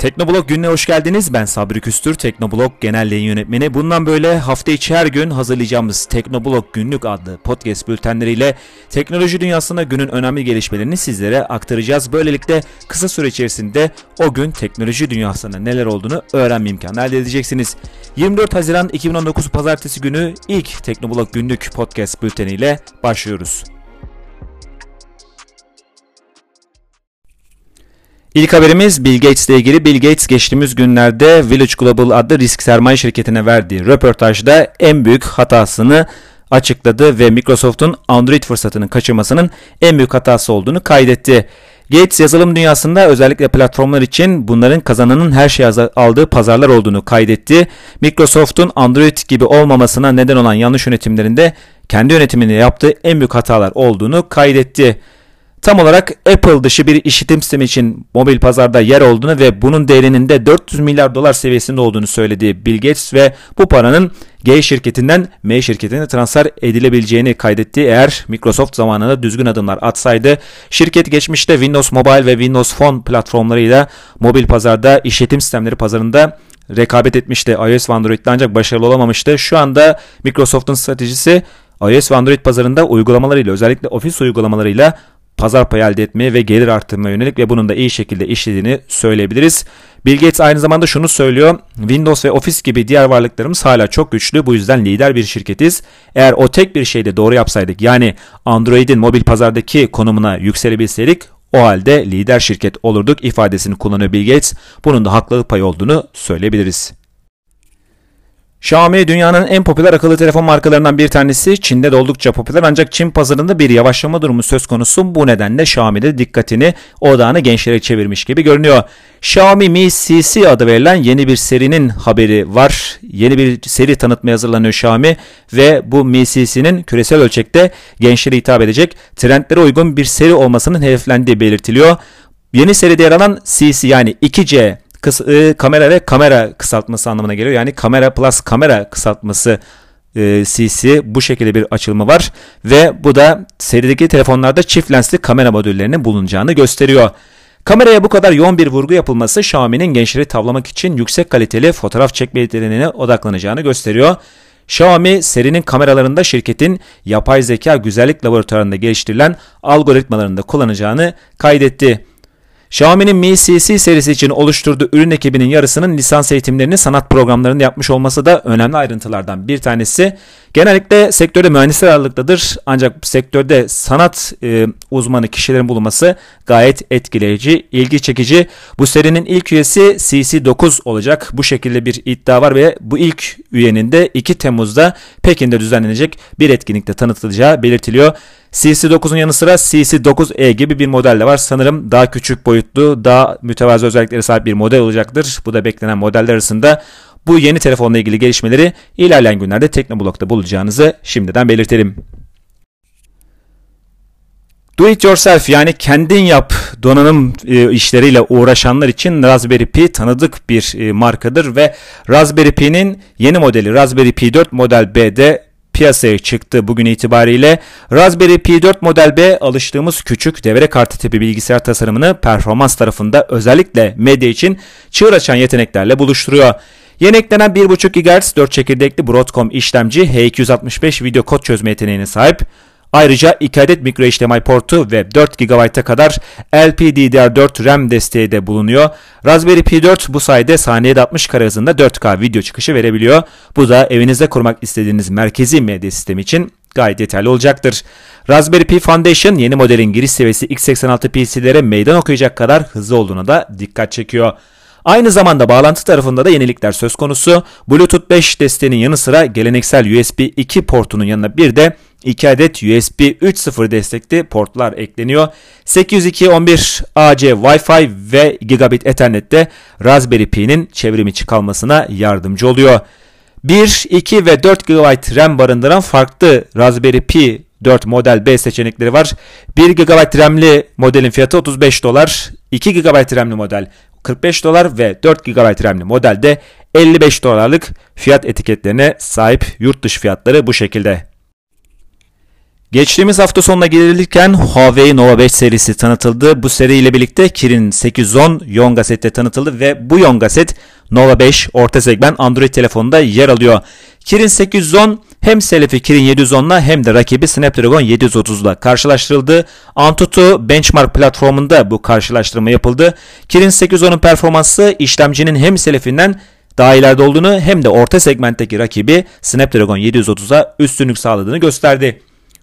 Teknoblog gününe hoş geldiniz. Ben Sabri Küstür, Teknoblog Genel Yayın Yönetmeni. Bundan böyle hafta içi her gün hazırlayacağımız Teknoblog Günlük adlı podcast bültenleriyle teknoloji dünyasında günün önemli gelişmelerini sizlere aktaracağız. Böylelikle kısa süre içerisinde o gün teknoloji dünyasında neler olduğunu öğrenme imkanı elde edeceksiniz. 24 Haziran 2019 Pazartesi günü ilk Teknoblog Günlük podcast bülteniyle başlıyoruz. İlk haberimiz Bill Gates ile ilgili. Bill Gates geçtiğimiz günlerde Village Global adlı risk sermaye şirketine verdiği röportajda en büyük hatasını açıkladı ve Microsoft'un Android fırsatını kaçırmasının en büyük hatası olduğunu kaydetti. Gates yazılım dünyasında özellikle platformlar için bunların kazananın her şey aldığı pazarlar olduğunu kaydetti. Microsoft'un Android gibi olmamasına neden olan yanlış yönetimlerinde kendi yönetiminde yaptığı en büyük hatalar olduğunu kaydetti tam olarak Apple dışı bir işitim sistemi için mobil pazarda yer olduğunu ve bunun değerinin de 400 milyar dolar seviyesinde olduğunu söyledi Bill Gates ve bu paranın G şirketinden M şirketine transfer edilebileceğini kaydetti. Eğer Microsoft zamanında düzgün adımlar atsaydı şirket geçmişte Windows Mobile ve Windows Phone platformlarıyla mobil pazarda işletim sistemleri pazarında rekabet etmişti. iOS ve Android'de ancak başarılı olamamıştı. Şu anda Microsoft'un stratejisi iOS ve Android pazarında uygulamalarıyla özellikle ofis uygulamalarıyla pazar payı elde etmeye ve gelir arttırmaya yönelik ve bunun da iyi şekilde işlediğini söyleyebiliriz. Bill Gates aynı zamanda şunu söylüyor. Windows ve Office gibi diğer varlıklarımız hala çok güçlü. Bu yüzden lider bir şirketiz. Eğer o tek bir şeyde doğru yapsaydık yani Android'in mobil pazardaki konumuna yükselebilseydik o halde lider şirket olurduk ifadesini kullanıyor Bill Gates. Bunun da haklılık payı olduğunu söyleyebiliriz. Xiaomi dünyanın en popüler akıllı telefon markalarından bir tanesi. Çin'de de oldukça popüler ancak Çin pazarında bir yavaşlama durumu söz konusu. Bu nedenle Xiaomi de dikkatini odağını gençlere çevirmiş gibi görünüyor. Xiaomi Mi CC adı verilen yeni bir serinin haberi var. Yeni bir seri tanıtmaya hazırlanıyor Xiaomi ve bu Mi CC'nin küresel ölçekte gençlere hitap edecek trendlere uygun bir seri olmasının hedeflendiği belirtiliyor. Yeni seride yer alan CC yani 2C kıs, e, kamera ve kamera kısaltması anlamına geliyor. Yani kamera plus kamera kısaltması e, CC bu şekilde bir açılımı var ve bu da serideki telefonlarda çift lensli kamera modüllerinin bulunacağını gösteriyor. Kameraya bu kadar yoğun bir vurgu yapılması Xiaomi'nin gençleri tavlamak için yüksek kaliteli fotoğraf çekme yeteneğine odaklanacağını gösteriyor. Xiaomi serinin kameralarında şirketin yapay zeka güzellik laboratuvarında geliştirilen algoritmalarında kullanacağını kaydetti. Xiaomi'nin Mi CC serisi için oluşturduğu ürün ekibinin yarısının lisans eğitimlerini sanat programlarında yapmış olması da önemli ayrıntılardan bir tanesi. Genellikle sektörde mühendisler ağırlıktadır ancak sektörde sanat e, uzmanı kişilerin bulunması gayet etkileyici, ilgi çekici. Bu serinin ilk üyesi CC9 olacak. Bu şekilde bir iddia var ve bu ilk üyenin de 2 Temmuz'da Pekin'de düzenlenecek bir etkinlikte tanıtılacağı belirtiliyor. CC9'un yanı sıra CC9E gibi bir model de var. Sanırım daha küçük boyutlu, daha mütevazı özelliklere sahip bir model olacaktır. Bu da beklenen modeller arasında. Bu yeni telefonla ilgili gelişmeleri ilerleyen günlerde Teknoblog'da bulacağınızı şimdiden belirtelim. Do it yourself yani kendin yap donanım e, işleriyle uğraşanlar için Raspberry Pi tanıdık bir e, markadır ve Raspberry Pi'nin yeni modeli Raspberry Pi 4 Model B'de piyasaya çıktı bugün itibariyle. Raspberry Pi 4 Model B alıştığımız küçük devre kartı tipi bilgisayar tasarımını performans tarafında özellikle medya için çığır açan yeteneklerle buluşturuyor. Yeni eklenen 1.5 GHz 4 çekirdekli Broadcom işlemci H265 video kod çözme yeteneğine sahip. Ayrıca 2 adet micro HDMI portu ve 4 GB'a kadar LPDDR4 RAM desteği de bulunuyor. Raspberry Pi 4 bu sayede saniyede 60 kare hızında 4K video çıkışı verebiliyor. Bu da evinizde kurmak istediğiniz merkezi medya sistemi için gayet yeterli olacaktır. Raspberry Pi Foundation yeni modelin giriş seviyesi x86 PC'lere meydan okuyacak kadar hızlı olduğuna da dikkat çekiyor. Aynı zamanda bağlantı tarafında da yenilikler söz konusu. Bluetooth 5 desteğinin yanı sıra geleneksel USB 2 portunun yanına bir de 2 adet USB 3.0 destekli portlar ekleniyor. 802.11ac Wi-Fi ve Gigabit Ethernet'te Raspberry Pi'nin çevrimiçi kalmasına yardımcı oluyor. 1, 2 ve 4 GB RAM barındıran farklı Raspberry Pi 4 model B seçenekleri var. 1 GB RAM'li modelin fiyatı 35 dolar. 2 GB RAM'li model 45 dolar ve 4 GB RAM'li modelde 55 dolarlık fiyat etiketlerine sahip yurt dışı fiyatları bu şekilde. Geçtiğimiz hafta sonuna gelirken Huawei Nova 5 serisi tanıtıldı. Bu seriyle birlikte Kirin 810 Yonga sette tanıtıldı ve bu Yonga set Nova 5 orta segment Android telefonunda yer alıyor. Kirin 810 hem selefi Kirin 710'la hem de rakibi Snapdragon 730'la karşılaştırıldı. Antutu Benchmark platformunda bu karşılaştırma yapıldı. Kirin 810'un performansı işlemcinin hem selefinden daha ileride olduğunu hem de orta segmentteki rakibi Snapdragon 730'a üstünlük sağladığını gösterdi.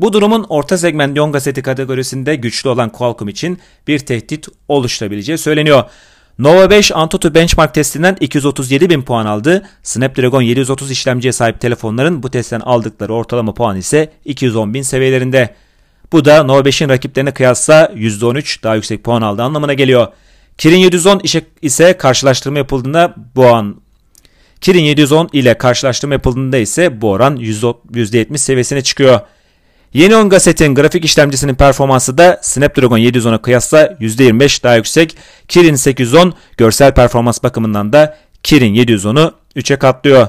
Bu durumun orta segment Yonga seti kategorisinde güçlü olan Qualcomm için bir tehdit oluşturabileceği söyleniyor. Nova 5 Antutu benchmark testinden 237 bin puan aldı. Snapdragon 730 işlemciye sahip telefonların bu testten aldıkları ortalama puan ise 210 bin seviyelerinde. Bu da Nova 5'in rakiplerine kıyasla %13 daha yüksek puan aldığı anlamına geliyor. Kirin 710 ise karşılaştırma yapıldığında bu an Kirin 710 ile karşılaştırma yapıldığında ise bu oran %70 seviyesine çıkıyor. Yeni 10 gazetin grafik işlemcisinin performansı da Snapdragon 710'a kıyasla %25 daha yüksek. Kirin 810 görsel performans bakımından da Kirin 710'u 3'e katlıyor.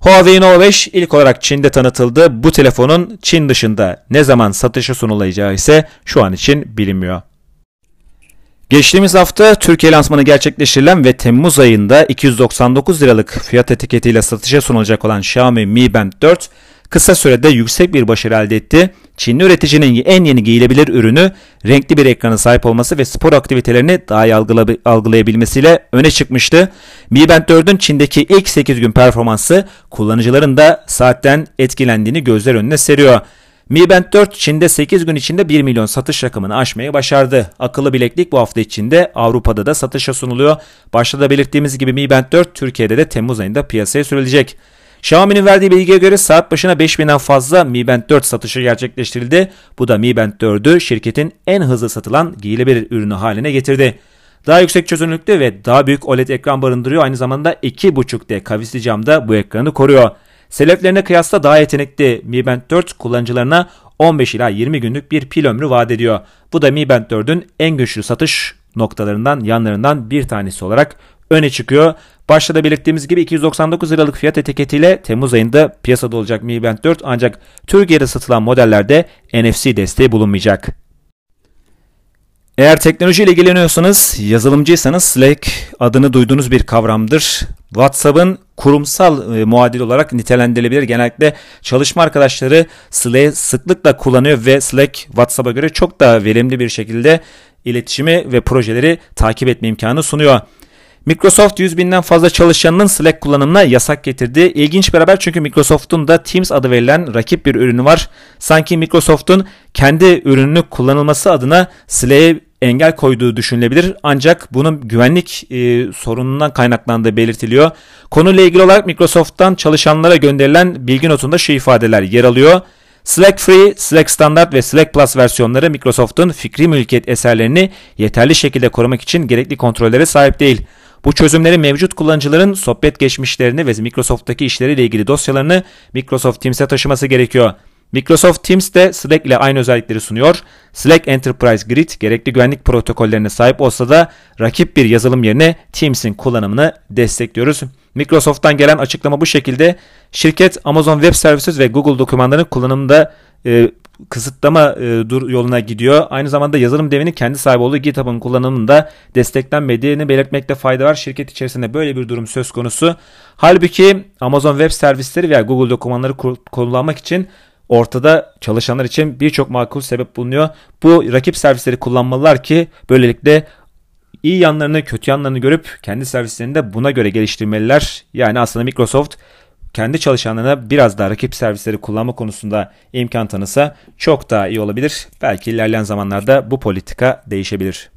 Huawei Nova 5 ilk olarak Çin'de tanıtıldı. Bu telefonun Çin dışında ne zaman satışa sunulacağı ise şu an için bilinmiyor. Geçtiğimiz hafta Türkiye lansmanı gerçekleştirilen ve Temmuz ayında 299 liralık fiyat etiketiyle satışa sunulacak olan Xiaomi Mi Band 4 kısa sürede yüksek bir başarı elde etti. Çinli üreticinin en yeni giyilebilir ürünü renkli bir ekrana sahip olması ve spor aktivitelerini daha iyi algılayabilmesiyle öne çıkmıştı. Mi Band 4'ün Çin'deki ilk 8 gün performansı kullanıcıların da saatten etkilendiğini gözler önüne seriyor. Mi Band 4 Çin'de 8 gün içinde 1 milyon satış rakamını aşmayı başardı. Akıllı bileklik bu hafta içinde Avrupa'da da satışa sunuluyor. Başta da belirttiğimiz gibi Mi Band 4 Türkiye'de de Temmuz ayında piyasaya sürülecek. Xiaomi'nin verdiği bilgiye göre saat başına 5000'den fazla Mi Band 4 satışı gerçekleştirildi. Bu da Mi Band 4'ü şirketin en hızlı satılan giyilebilir ürünü haline getirdi. Daha yüksek çözünürlükte ve daha büyük OLED ekran barındırıyor. Aynı zamanda 2.5D kavisli camda bu ekranı koruyor. Seleflerine kıyasla daha yetenekli Mi Band 4 kullanıcılarına 15 ila 20 günlük bir pil ömrü vaat ediyor. Bu da Mi Band 4'ün en güçlü satış noktalarından yanlarından bir tanesi olarak öne çıkıyor. Başta da belirttiğimiz gibi 299 liralık fiyat etiketiyle Temmuz ayında piyasada olacak Mi Band 4 ancak Türkiye'de satılan modellerde NFC desteği bulunmayacak. Eğer teknolojiyle ilgileniyorsanız, yazılımcıysanız Slack adını duyduğunuz bir kavramdır. WhatsApp'ın kurumsal e, muadil olarak nitelendirilebilir. Genellikle çalışma arkadaşları Slack sıklıkla kullanıyor ve Slack WhatsApp'a göre çok daha verimli bir şekilde iletişimi ve projeleri takip etme imkanı sunuyor. Microsoft 100 binden fazla çalışanının Slack kullanımına yasak getirdi. İlginç bir haber çünkü Microsoft'un da Teams adı verilen rakip bir ürünü var. Sanki Microsoft'un kendi ürününü kullanılması adına Slack'e engel koyduğu düşünülebilir. Ancak bunun güvenlik e, sorunundan kaynaklandığı belirtiliyor. Konuyla ilgili olarak Microsoft'tan çalışanlara gönderilen bilgi notunda şu ifadeler yer alıyor. Slack Free, Slack Standard ve Slack Plus versiyonları Microsoft'un fikri mülkiyet eserlerini yeterli şekilde korumak için gerekli kontrollere sahip değil. Bu çözümleri mevcut kullanıcıların sohbet geçmişlerini ve Microsoft'taki işleriyle ilgili dosyalarını Microsoft Teams'e taşıması gerekiyor. Microsoft Teams de Slack ile aynı özellikleri sunuyor. Slack Enterprise Grid gerekli güvenlik protokollerine sahip olsa da rakip bir yazılım yerine Teams'in kullanımını destekliyoruz. Microsoft'tan gelen açıklama bu şekilde. Şirket Amazon Web Services ve Google dokümanlarının kullanımında e, kısıtlama e, dur yoluna gidiyor. Aynı zamanda yazılım devinin kendi sahibi olduğu GitHub'ın kullanımında desteklenmediğini belirtmekte fayda var. Şirket içerisinde böyle bir durum söz konusu. Halbuki Amazon Web Servisleri veya Google dokümanları kullanmak için ortada çalışanlar için birçok makul sebep bulunuyor. Bu rakip servisleri kullanmalılar ki böylelikle iyi yanlarını kötü yanlarını görüp kendi servislerini de buna göre geliştirmeliler. Yani aslında Microsoft kendi çalışanlarına biraz daha rakip servisleri kullanma konusunda imkan tanısa çok daha iyi olabilir. Belki ilerleyen zamanlarda bu politika değişebilir.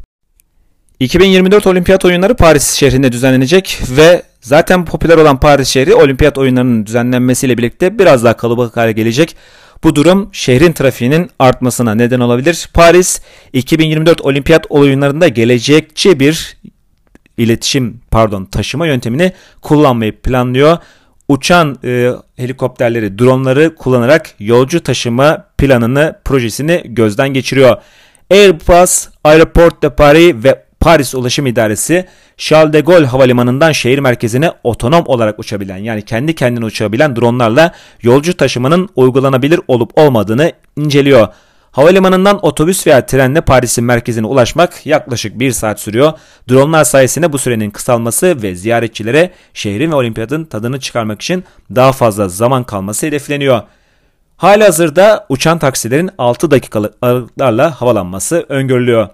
2024 Olimpiyat Oyunları Paris şehrinde düzenlenecek ve zaten popüler olan Paris şehri olimpiyat oyunlarının düzenlenmesiyle birlikte biraz daha kalabalık hale gelecek. Bu durum şehrin trafiğinin artmasına neden olabilir. Paris 2024 Olimpiyat oyunlarında gelecekçi bir iletişim pardon taşıma yöntemini kullanmayı planlıyor uçan e, helikopterleri, dronları kullanarak yolcu taşıma planını, projesini gözden geçiriyor. Airbus, Aeroport de Paris ve Paris Ulaşım İdaresi Charles de Gaulle Havalimanı'ndan şehir merkezine otonom olarak uçabilen yani kendi kendine uçabilen dronlarla yolcu taşımanın uygulanabilir olup olmadığını inceliyor. Havalimanından otobüs veya trenle Paris'in merkezine ulaşmak yaklaşık bir saat sürüyor. Dronlar sayesinde bu sürenin kısalması ve ziyaretçilere şehrin ve olimpiyatın tadını çıkarmak için daha fazla zaman kalması hedefleniyor. Hali hazırda uçan taksilerin 6 dakikalık aralıklarla havalanması öngörülüyor.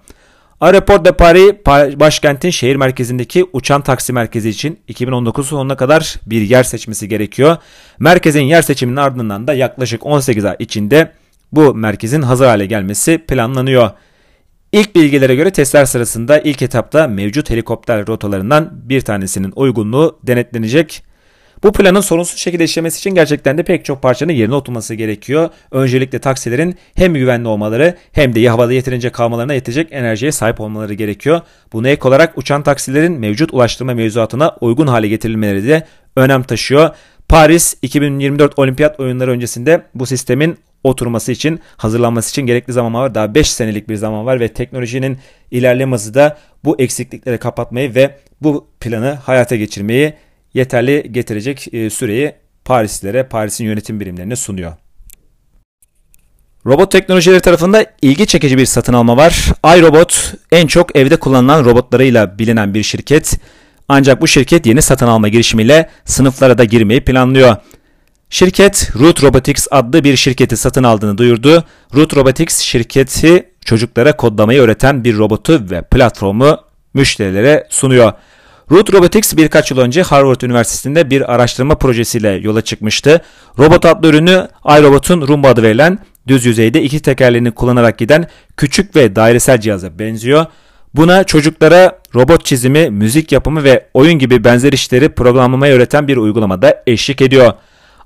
Aéroport de Paris, başkentin şehir merkezindeki uçan taksi merkezi için 2019 sonuna kadar bir yer seçmesi gerekiyor. Merkezin yer seçiminin ardından da yaklaşık 18 ay içinde bu merkezin hazır hale gelmesi planlanıyor. İlk bilgilere göre testler sırasında ilk etapta mevcut helikopter rotalarından bir tanesinin uygunluğu denetlenecek. Bu planın sorunsuz şekilde işlemesi için gerçekten de pek çok parçanın yerine oturması gerekiyor. Öncelikle taksilerin hem güvenli olmaları hem de havada yeterince kalmalarına yetecek enerjiye sahip olmaları gerekiyor. Buna ek olarak uçan taksilerin mevcut ulaştırma mevzuatına uygun hale getirilmeleri de önem taşıyor. Paris 2024 Olimpiyat oyunları öncesinde bu sistemin oturması için, hazırlanması için gerekli zaman var. Daha 5 senelik bir zaman var ve teknolojinin ilerlemesi de bu eksiklikleri kapatmayı ve bu planı hayata geçirmeyi yeterli getirecek e, süreyi Parislilere, Paris'in yönetim birimlerine sunuyor. Robot teknolojileri tarafında ilgi çekici bir satın alma var. iRobot en çok evde kullanılan robotlarıyla bilinen bir şirket. Ancak bu şirket yeni satın alma girişimiyle sınıflara da girmeyi planlıyor. Şirket Root Robotics adlı bir şirketi satın aldığını duyurdu. Root Robotics şirketi çocuklara kodlamayı öğreten bir robotu ve platformu müşterilere sunuyor. Root Robotics birkaç yıl önce Harvard Üniversitesi'nde bir araştırma projesiyle yola çıkmıştı. Robot adlı ürünü iRobot'un Roomba adı verilen düz yüzeyde iki tekerleğini kullanarak giden küçük ve dairesel cihaza benziyor. Buna çocuklara robot çizimi, müzik yapımı ve oyun gibi benzer işleri programlamayı öğreten bir uygulamada eşlik ediyor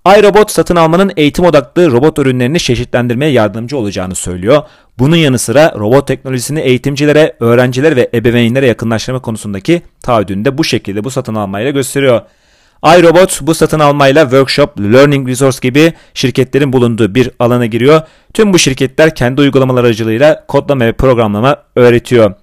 iRobot satın almanın eğitim odaklı robot ürünlerini çeşitlendirmeye yardımcı olacağını söylüyor. Bunun yanı sıra robot teknolojisini eğitimcilere, öğrencilere ve ebeveynlere yakınlaştırma konusundaki taahhüdünü de bu şekilde bu satın almayla gösteriyor. iRobot bu satın almayla Workshop, Learning Resource gibi şirketlerin bulunduğu bir alana giriyor. Tüm bu şirketler kendi uygulamalar aracılığıyla kodlama ve programlama öğretiyor.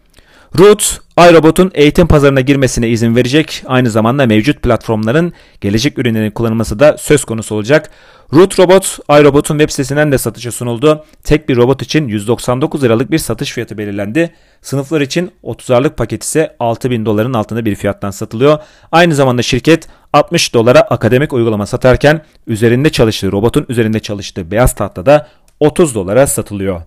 Root, iRobot'un eğitim pazarına girmesine izin verecek. Aynı zamanda mevcut platformların gelecek ürünlerin kullanılması da söz konusu olacak. Root Robot, iRobot'un web sitesinden de satışa sunuldu. Tek bir robot için 199 liralık bir satış fiyatı belirlendi. Sınıflar için 30'arlık paket ise 6000 doların altında bir fiyattan satılıyor. Aynı zamanda şirket 60 dolara akademik uygulama satarken üzerinde çalıştığı robotun üzerinde çalıştığı beyaz tahta da 30 dolara satılıyor.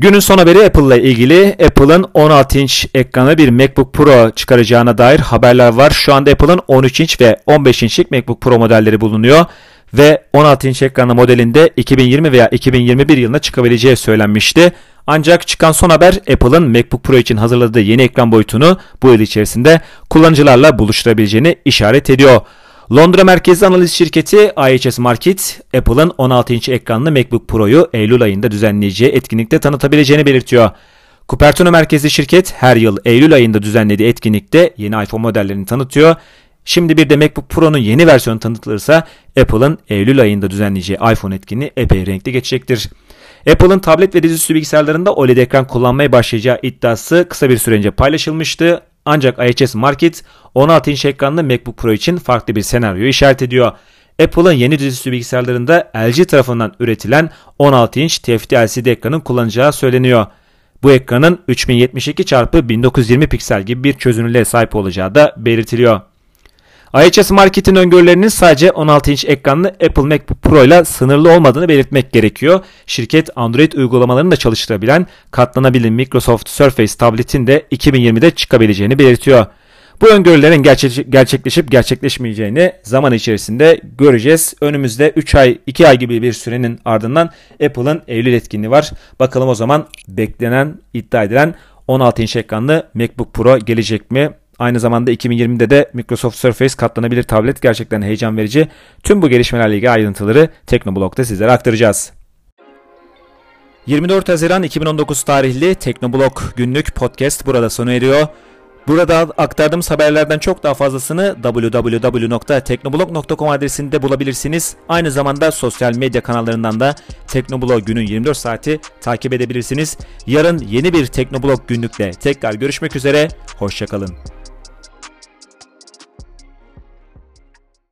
Günün son haberi Apple ile ilgili. Apple'ın 16 inç ekranı bir MacBook Pro çıkaracağına dair haberler var. Şu anda Apple'ın 13 inç ve 15 inçlik MacBook Pro modelleri bulunuyor ve 16 inç ekranlı modelinde 2020 veya 2021 yılında çıkabileceği söylenmişti. Ancak çıkan son haber Apple'ın MacBook Pro için hazırladığı yeni ekran boyutunu bu yıl içerisinde kullanıcılarla buluşturabileceğini işaret ediyor. Londra merkezli analiz şirketi IHS Markit, Apple'ın 16 inç ekranlı MacBook Pro'yu Eylül ayında düzenleyeceği etkinlikte tanıtabileceğini belirtiyor. Cupertino merkezli şirket her yıl Eylül ayında düzenlediği etkinlikte yeni iPhone modellerini tanıtıyor. Şimdi bir de MacBook Pro'nun yeni versiyonu tanıtılırsa Apple'ın Eylül ayında düzenleyeceği iPhone etkinliği epey renkli geçecektir. Apple'ın tablet ve dizüstü bilgisayarlarında OLED ekran kullanmaya başlayacağı iddiası kısa bir süre önce paylaşılmıştı. Ancak IHS Market 16 inç ekranlı MacBook Pro için farklı bir senaryo işaret ediyor. Apple'ın yeni dizüstü bilgisayarlarında LG tarafından üretilen 16 inç TFT LCD ekranın kullanacağı söyleniyor. Bu ekranın 3072 x 1920 piksel gibi bir çözünürlüğe sahip olacağı da belirtiliyor. IHS Market'in öngörülerinin sadece 16 inç ekranlı Apple MacBook Pro ile sınırlı olmadığını belirtmek gerekiyor. Şirket Android uygulamalarını da çalıştırabilen katlanabilir Microsoft Surface tabletin de 2020'de çıkabileceğini belirtiyor. Bu öngörülerin gerçekleşip gerçekleşmeyeceğini zaman içerisinde göreceğiz. Önümüzde 3 ay 2 ay gibi bir sürenin ardından Apple'ın Eylül etkinliği var. Bakalım o zaman beklenen iddia edilen 16 inç ekranlı MacBook Pro gelecek mi? Aynı zamanda 2020'de de Microsoft Surface katlanabilir tablet gerçekten heyecan verici. Tüm bu gelişmelerle ilgili ayrıntıları Teknoblog'da sizlere aktaracağız. 24 Haziran 2019 tarihli Teknoblog günlük podcast burada sona eriyor. Burada aktardığımız haberlerden çok daha fazlasını www.teknoblog.com adresinde bulabilirsiniz. Aynı zamanda sosyal medya kanallarından da Teknoblog günün 24 saati takip edebilirsiniz. Yarın yeni bir Teknoblog günlükle tekrar görüşmek üzere. Hoşçakalın.